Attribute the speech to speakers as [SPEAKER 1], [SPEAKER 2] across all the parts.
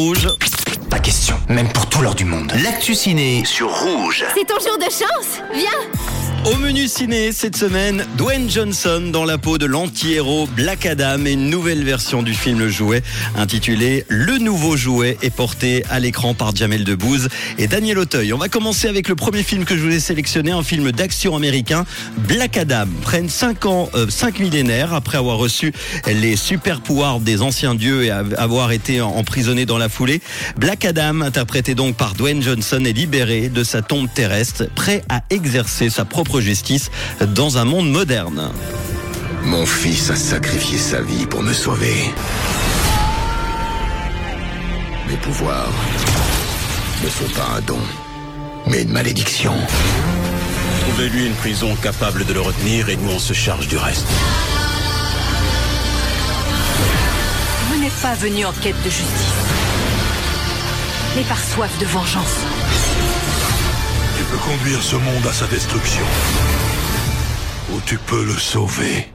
[SPEAKER 1] Rouge.
[SPEAKER 2] Pas question, même pour tout l'or du monde. L'actu ciné sur Rouge.
[SPEAKER 3] C'est ton jour de chance Viens
[SPEAKER 1] Au menu ciné cette semaine, Dwayne Johnson dans la peau de l'anti-héros Black Adam et une nouvelle version du film Le Jouet intitulé Le Nouveau Jouet est porté à l'écran par Jamel Debbouze et Daniel Auteuil. On va commencer avec le premier film que je vous ai sélectionné, un film d'action américain, Black Adam. Prennent 5 ans, 5 millénaires après avoir reçu les super pouvoirs des anciens dieux et avoir été emprisonné dans la foulée. Black Adam, interprété donc par Dwayne Johnson, est libéré de sa tombe terrestre, prêt à exercer sa propre justice dans un monde moderne.
[SPEAKER 4] Mon fils a sacrifié sa vie pour me sauver. Mes pouvoirs ne sont pas un don, mais une malédiction.
[SPEAKER 5] Trouvez-lui une prison capable de le retenir et nous on se charge du reste.
[SPEAKER 6] Vous n'êtes pas venu en quête de justice, mais par soif de vengeance.
[SPEAKER 7] Peux conduire ce monde à sa destruction. Ou tu peux le sauver.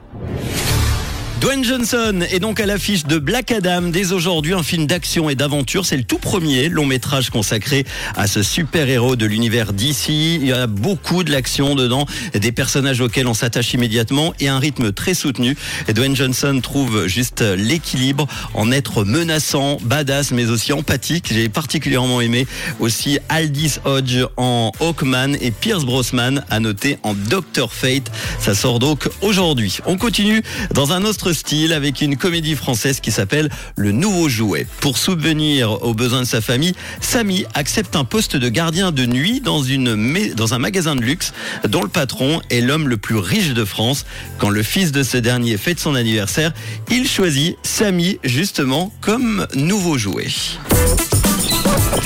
[SPEAKER 1] Dwayne Johnson est donc à l'affiche de Black Adam dès aujourd'hui, un film d'action et d'aventure. C'est le tout premier long métrage consacré à ce super-héros de l'univers d'ici. Il y a beaucoup de l'action dedans, des personnages auxquels on s'attache immédiatement et un rythme très soutenu. Et Dwayne Johnson trouve juste l'équilibre en être menaçant, badass, mais aussi empathique. J'ai particulièrement aimé aussi Aldis Hodge en Hawkman et Pierce Brosnan à noter en Doctor Fate. Ça sort donc aujourd'hui. On continue dans un autre style avec une comédie française qui s'appelle Le Nouveau Jouet. Pour subvenir aux besoins de sa famille, Samy accepte un poste de gardien de nuit dans, une, dans un magasin de luxe dont le patron est l'homme le plus riche de France. Quand le fils de ce dernier fête son anniversaire, il choisit Samy justement comme nouveau jouet.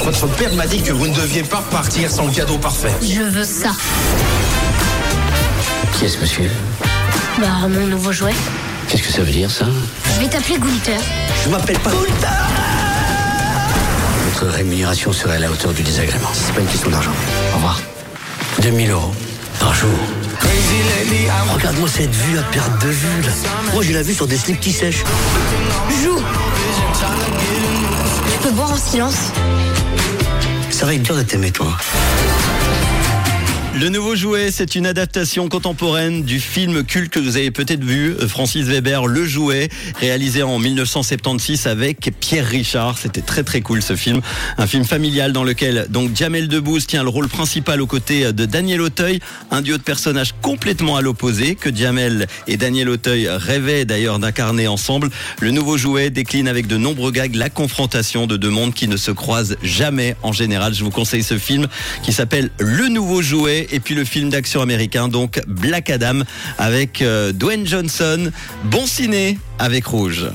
[SPEAKER 2] Votre père m'a dit que vous ne deviez pas partir sans le cadeau parfait.
[SPEAKER 3] Je veux ça
[SPEAKER 2] Qui est ce monsieur?
[SPEAKER 3] Bah, mon nouveau jouet.
[SPEAKER 2] Qu'est-ce que ça veut dire ça
[SPEAKER 3] Je vais t'appeler Gunther.
[SPEAKER 2] Je m'appelle pas Votre rémunération serait à la hauteur du désagrément. C'est pas une question d'argent. Au revoir. 2000 euros par jour. Regarde-moi cette vue à perte de vue là. Moi j'ai la vue sur des slips qui sèchent.
[SPEAKER 3] Joue Tu peux boire en silence
[SPEAKER 2] Ça va être dur de t'aimer toi.
[SPEAKER 1] Le nouveau jouet, c'est une adaptation contemporaine du film culte que vous avez peut-être vu, Francis Weber, Le Jouet, réalisé en 1976 avec Pierre Richard. C'était très très cool ce film. Un film familial dans lequel donc Jamel Debbouze tient le rôle principal aux côtés de Daniel Auteuil, un duo de personnages complètement à l'opposé que Jamel et Daniel Auteuil rêvaient d'ailleurs d'incarner ensemble. Le nouveau jouet décline avec de nombreux gags la confrontation de deux mondes qui ne se croisent jamais en général. Je vous conseille ce film qui s'appelle Le nouveau jouet et puis le film d'action américain, donc Black Adam, avec euh, Dwayne Johnson. Bon ciné avec Rouge.